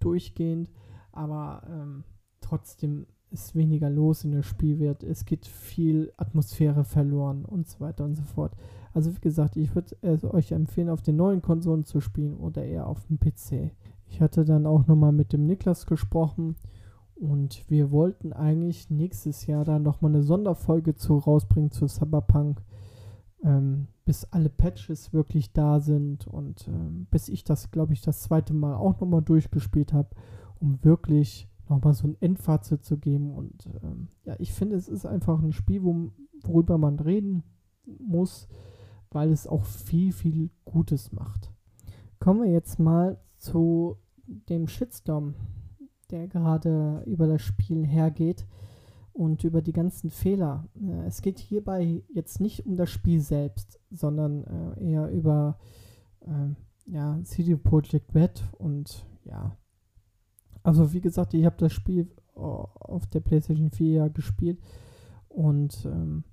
durchgehend, aber ähm, trotzdem ist weniger los in der Spielwelt. Es geht viel Atmosphäre verloren und so weiter und so fort. Also wie gesagt, ich würde euch empfehlen, auf den neuen Konsolen zu spielen oder eher auf dem PC. Ich hatte dann auch nochmal mit dem Niklas gesprochen und wir wollten eigentlich nächstes Jahr dann nochmal eine Sonderfolge zu rausbringen zu Cyberpunk, ähm, bis alle Patches wirklich da sind und ähm, bis ich das, glaube ich, das zweite Mal auch nochmal durchgespielt habe, um wirklich nochmal so ein Endfazit zu geben. Und ähm, ja, ich finde, es ist einfach ein Spiel, wo, worüber man reden muss, weil es auch viel, viel Gutes macht. Kommen wir jetzt mal zu dem Shitstorm, der gerade über das Spiel hergeht und über die ganzen Fehler. Äh, es geht hierbei jetzt nicht um das Spiel selbst, sondern äh, eher über äh, ja, CD Projekt Red und ja. Also wie gesagt, ich habe das Spiel auf der PlayStation 4 ja gespielt und ähm,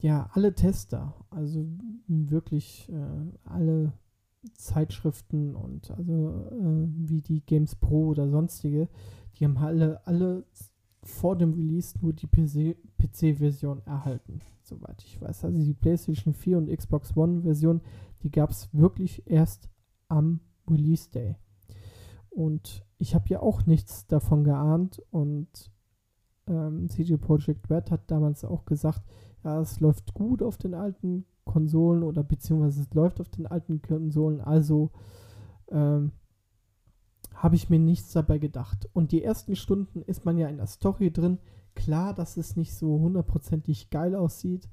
ja, alle Tester, also wirklich äh, alle Zeitschriften und also äh, wie die Games Pro oder sonstige, die haben alle, alle vor dem Release nur die PC-Version erhalten, soweit ich weiß. Also die PlayStation 4 und Xbox One-Version, die gab es wirklich erst am Release Day. Und ich habe ja auch nichts davon geahnt und ähm, CG Projekt Red hat damals auch gesagt, ja, es läuft gut auf den alten Konsolen oder beziehungsweise es läuft auf den alten Konsolen, also ähm, habe ich mir nichts dabei gedacht. Und die ersten Stunden ist man ja in der Story drin. Klar, dass es nicht so hundertprozentig geil aussieht.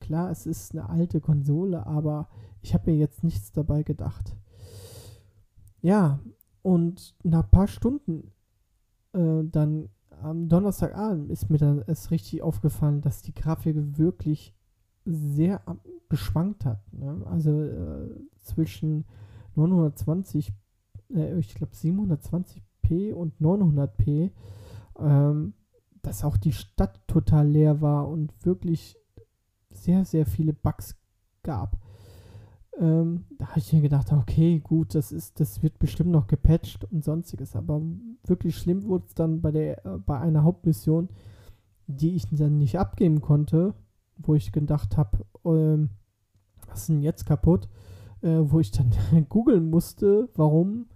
Klar, es ist eine alte Konsole, aber ich habe mir jetzt nichts dabei gedacht. Ja, und nach ein paar Stunden äh, dann am Donnerstagabend ist mir dann erst richtig aufgefallen, dass die Grafik wirklich sehr geschwankt hat. Ne? Also äh, zwischen 920, äh, ich glaube 720p und 900p, ähm, dass auch die Stadt total leer war und wirklich sehr, sehr viele Bugs gab. Ähm, da habe ich mir gedacht, okay, gut, das ist, das wird bestimmt noch gepatcht und sonstiges. Aber wirklich schlimm wurde es dann bei der, äh, bei einer Hauptmission, die ich dann nicht abgeben konnte, wo ich gedacht habe, ähm, was ist denn jetzt kaputt? Äh, wo ich dann googeln musste, warum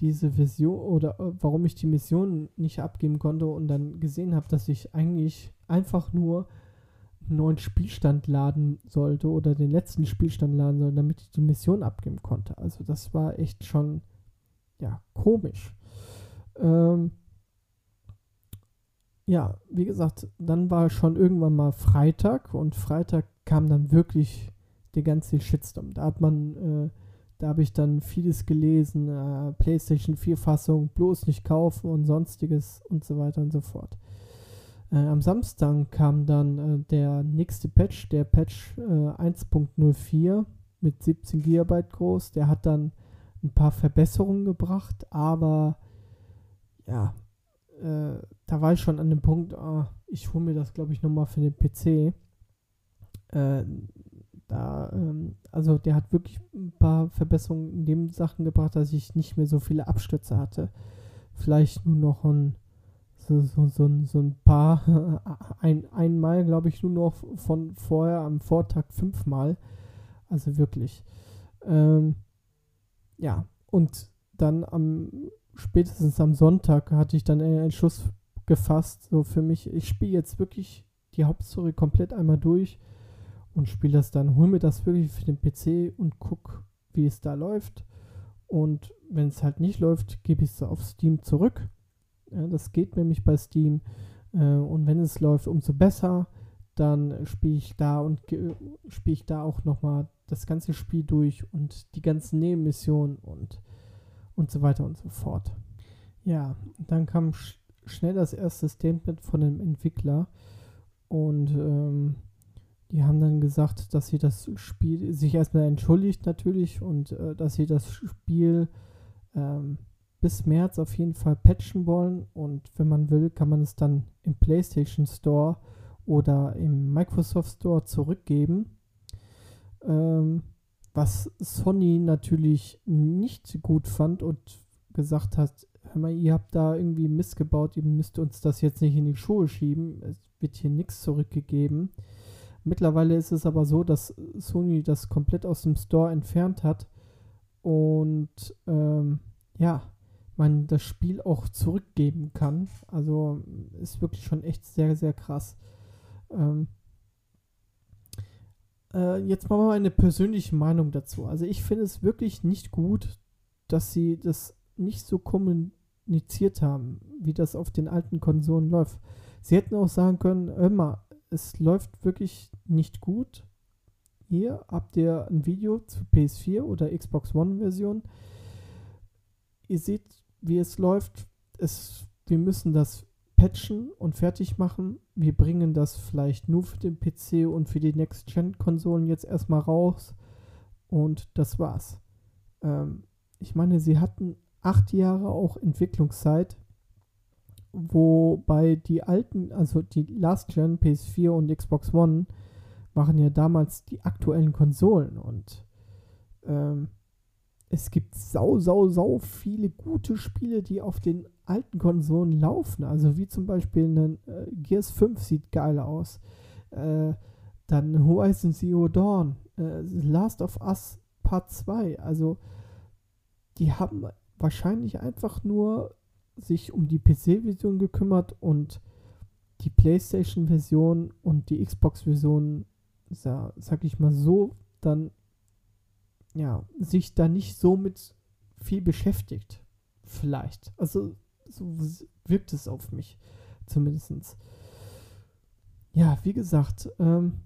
diese Version oder äh, warum ich die Mission nicht abgeben konnte und dann gesehen habe, dass ich eigentlich einfach nur einen neuen Spielstand laden sollte oder den letzten Spielstand laden sollte, damit ich die Mission abgeben konnte. Also das war echt schon, ja, komisch. Ähm, ja, wie gesagt, dann war schon irgendwann mal Freitag und Freitag kam dann wirklich der ganze Shitstorm. Da hat man, äh, da habe ich dann vieles gelesen, äh, PlayStation 4 Fassung bloß nicht kaufen und sonstiges und so weiter und so fort. Äh, am Samstag kam dann äh, der nächste Patch, der Patch äh, 1.04 mit 17 GB groß. Der hat dann ein paar Verbesserungen gebracht, aber ja, äh, da war ich schon an dem Punkt, ah, ich hole mir das, glaube ich, nochmal für den PC. Äh, da, ähm, also der hat wirklich ein paar Verbesserungen in den Sachen gebracht, dass ich nicht mehr so viele Abstürze hatte. Vielleicht nur noch ein so, so, so, so ein paar, ein, einmal glaube ich nur noch von vorher am Vortag fünfmal. Also wirklich. Ähm, ja, und dann am spätestens am Sonntag hatte ich dann einen Entschluss gefasst, so für mich, ich spiele jetzt wirklich die Hauptstory komplett einmal durch und spiele das dann, hol mir das wirklich für den PC und guck, wie es da läuft. Und wenn es halt nicht läuft, gebe ich es auf Steam zurück ja, das geht nämlich bei Steam. Äh, und wenn es läuft, umso besser. Dann spiele ich da und spiele ich da auch nochmal das ganze Spiel durch und die ganzen Nebenmissionen und, und so weiter und so fort. Ja, dann kam sch schnell das erste Statement von dem Entwickler und ähm, die haben dann gesagt, dass sie das Spiel sich erstmal entschuldigt natürlich und äh, dass sie das Spiel ähm, bis März auf jeden Fall patchen wollen und wenn man will, kann man es dann im PlayStation Store oder im Microsoft Store zurückgeben. Ähm, was Sony natürlich nicht gut fand und gesagt hat, hör mal, ihr habt da irgendwie missgebaut, ihr müsst uns das jetzt nicht in die Schuhe schieben, es wird hier nichts zurückgegeben, Mittlerweile ist es aber so, dass Sony das komplett aus dem Store entfernt hat und ähm, ja, man das Spiel auch zurückgeben kann. Also ist wirklich schon echt sehr, sehr krass. Ähm, äh, jetzt mal meine persönliche Meinung dazu. Also ich finde es wirklich nicht gut, dass sie das nicht so kommuniziert haben, wie das auf den alten Konsolen läuft. Sie hätten auch sagen können, immer, es läuft wirklich nicht gut. Hier habt ihr ein Video zu PS4 oder Xbox One Version. Ihr seht, wie es läuft. Es, wir müssen das patchen und fertig machen. Wir bringen das vielleicht nur für den PC und für die Next-Gen-Konsolen jetzt erstmal raus. Und das war's. Ähm, ich meine, sie hatten acht Jahre auch Entwicklungszeit wobei die alten, also die Last Gen PS4 und Xbox One waren ja damals die aktuellen Konsolen und ähm, es gibt sau, sau, sau viele gute Spiele, die auf den alten Konsolen laufen. Also wie zum Beispiel ein äh, Gears 5 sieht geil aus. Äh, dann Horizon Zero Dawn, äh, Last of Us Part 2. Also die haben wahrscheinlich einfach nur sich um die PC-Version gekümmert und die PlayStation-Version und die Xbox-Version, sag ich mal so, dann ja, sich da nicht so mit viel beschäftigt. Vielleicht. Also so wirkt es auf mich zumindest. Ja, wie gesagt, ähm,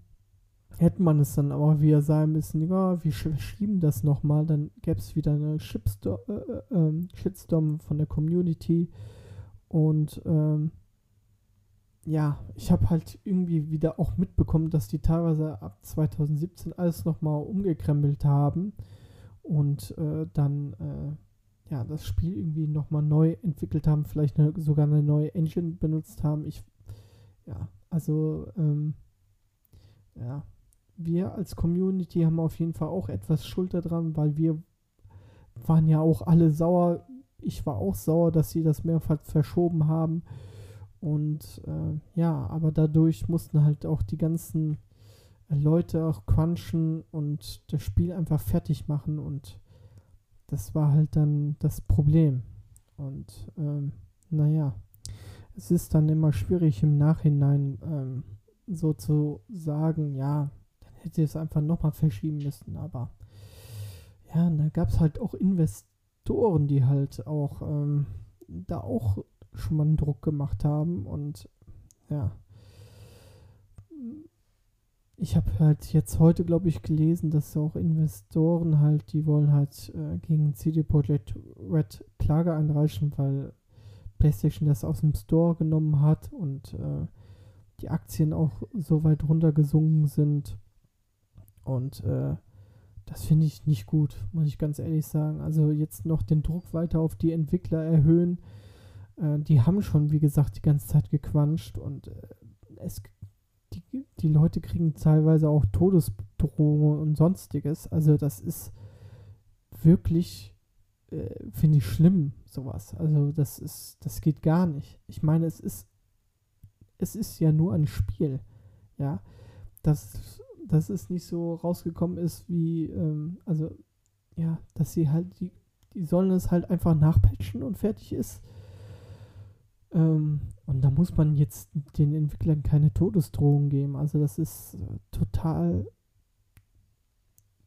hätte man es dann aber wieder sagen müssen, ja, wir schieben das nochmal, dann gäbe es wieder eine Shitstorm, äh, äh, ähm, Shitstorm von der Community und ähm, ja, ich habe halt irgendwie wieder auch mitbekommen, dass die teilweise ab 2017 alles nochmal umgekrempelt haben und äh, dann äh, ja das Spiel irgendwie nochmal neu entwickelt haben, vielleicht eine, sogar eine neue Engine benutzt haben. Ich ja, also ähm, ja, wir als Community haben auf jeden Fall auch etwas Schuld daran, weil wir waren ja auch alle sauer. Ich war auch sauer, dass sie das mehrfach verschoben haben. Und äh, ja, aber dadurch mussten halt auch die ganzen Leute auch crunchen und das Spiel einfach fertig machen. Und das war halt dann das Problem. Und ähm, naja, es ist dann immer schwierig im Nachhinein ähm, so zu sagen, ja, hätte es einfach nochmal verschieben müssen. Aber ja, da gab es halt auch Investoren, die halt auch ähm, da auch schon mal einen Druck gemacht haben. Und ja, ich habe halt jetzt heute, glaube ich, gelesen, dass auch Investoren halt, die wollen halt äh, gegen CD Projekt Red Klage einreichen, weil PlayStation das aus dem Store genommen hat und äh, die Aktien auch so weit runtergesunken sind. Und äh, das finde ich nicht gut, muss ich ganz ehrlich sagen. Also jetzt noch den Druck weiter auf die Entwickler erhöhen. Äh, die haben schon, wie gesagt, die ganze Zeit gequanscht und äh, es, die, die Leute kriegen teilweise auch Todesdrohungen und sonstiges. Also das ist wirklich, äh, finde ich schlimm, sowas. Also das ist, das geht gar nicht. Ich meine, es ist, es ist ja nur ein Spiel. Ja, das dass es nicht so rausgekommen ist, wie, ähm, also, ja, dass sie halt, die, die sollen es halt einfach nachpatchen und fertig ist. Ähm, und da muss man jetzt den Entwicklern keine Todesdrohung geben. Also das ist äh, total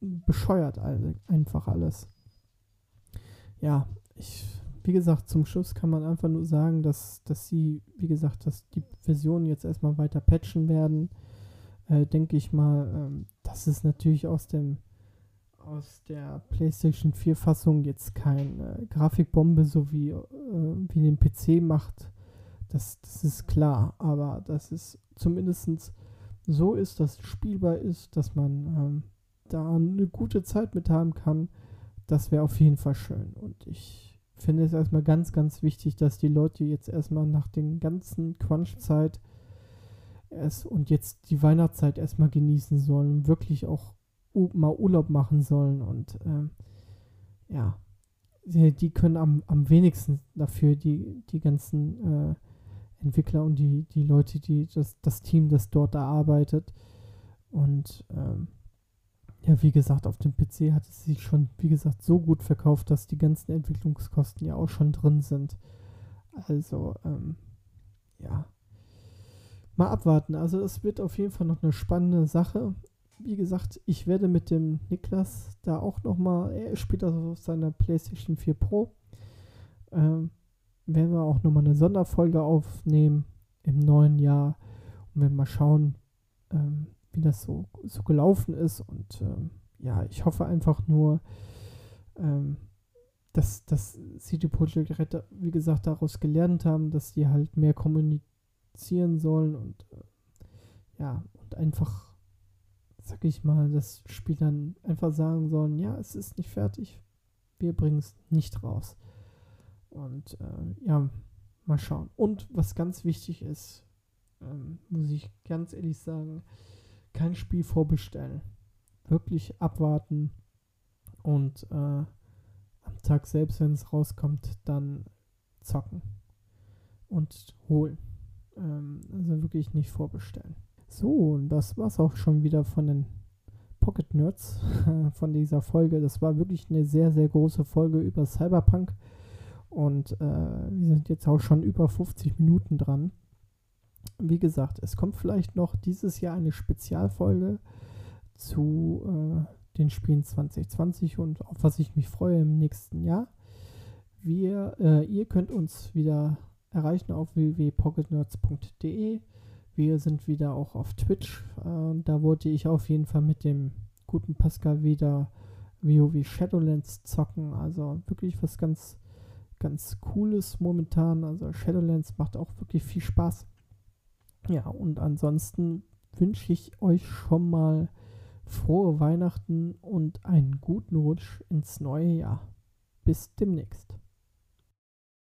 bescheuert also einfach alles. Ja, ich, wie gesagt, zum Schluss kann man einfach nur sagen, dass, dass sie, wie gesagt, dass die Versionen jetzt erstmal weiter patchen werden äh, denke ich mal, ähm, dass es natürlich aus dem aus der PlayStation 4 Fassung jetzt keine äh, Grafikbombe so wie, äh, wie den PC macht. Das, das ist klar, aber dass es zumindest so ist, dass es spielbar ist, dass man ähm, da eine gute Zeit mit haben kann, das wäre auf jeden Fall schön. Und ich finde es erstmal ganz, ganz wichtig, dass die Leute jetzt erstmal nach den ganzen Crunch-Zeit es und jetzt die Weihnachtszeit erstmal genießen sollen, wirklich auch mal Urlaub machen sollen und ähm, ja, die können am, am wenigsten dafür, die, die ganzen äh, Entwickler und die, die Leute, die das, das Team, das dort arbeitet. Und ähm, ja, wie gesagt, auf dem PC hat es sich schon, wie gesagt, so gut verkauft, dass die ganzen Entwicklungskosten ja auch schon drin sind. Also, ähm, ja. Mal abwarten. Also, es wird auf jeden Fall noch eine spannende Sache. Wie gesagt, ich werde mit dem Niklas da auch nochmal, er spielt das auf seiner PlayStation 4 Pro. Ähm, werden wir auch nochmal eine Sonderfolge aufnehmen im neuen Jahr und werden mal schauen, ähm, wie das so, so gelaufen ist. Und ähm, ja, ich hoffe einfach nur, ähm, dass, dass CD Projekt Red, wie gesagt, daraus gelernt haben, dass die halt mehr kommunizieren sollen und äh, ja, und einfach, sag ich mal, das Spiel dann einfach sagen sollen, ja, es ist nicht fertig, wir bringen es nicht raus. Und äh, ja, mal schauen. Und was ganz wichtig ist, ähm, muss ich ganz ehrlich sagen, kein Spiel vorbestellen. Wirklich abwarten und äh, am Tag selbst, wenn es rauskommt, dann zocken und holen. Ähm, also wirklich nicht vorbestellen. So, und das war's auch schon wieder von den Pocket Nerds von dieser Folge. Das war wirklich eine sehr, sehr große Folge über Cyberpunk. Und äh, wir sind jetzt auch schon über 50 Minuten dran wie gesagt, es kommt vielleicht noch dieses Jahr eine Spezialfolge zu äh, den Spielen 2020 und auf was ich mich freue im nächsten Jahr. Wir, äh, ihr könnt uns wieder erreichen auf www.pocketnerds.de. Wir sind wieder auch auf Twitch. Äh, da wollte ich auf jeden Fall mit dem guten Pascal wieder WoW Shadowlands zocken. Also wirklich was ganz, ganz Cooles momentan. Also Shadowlands macht auch wirklich viel Spaß. Ja, und ansonsten wünsche ich euch schon mal frohe Weihnachten und einen guten Rutsch ins neue Jahr. Bis demnächst.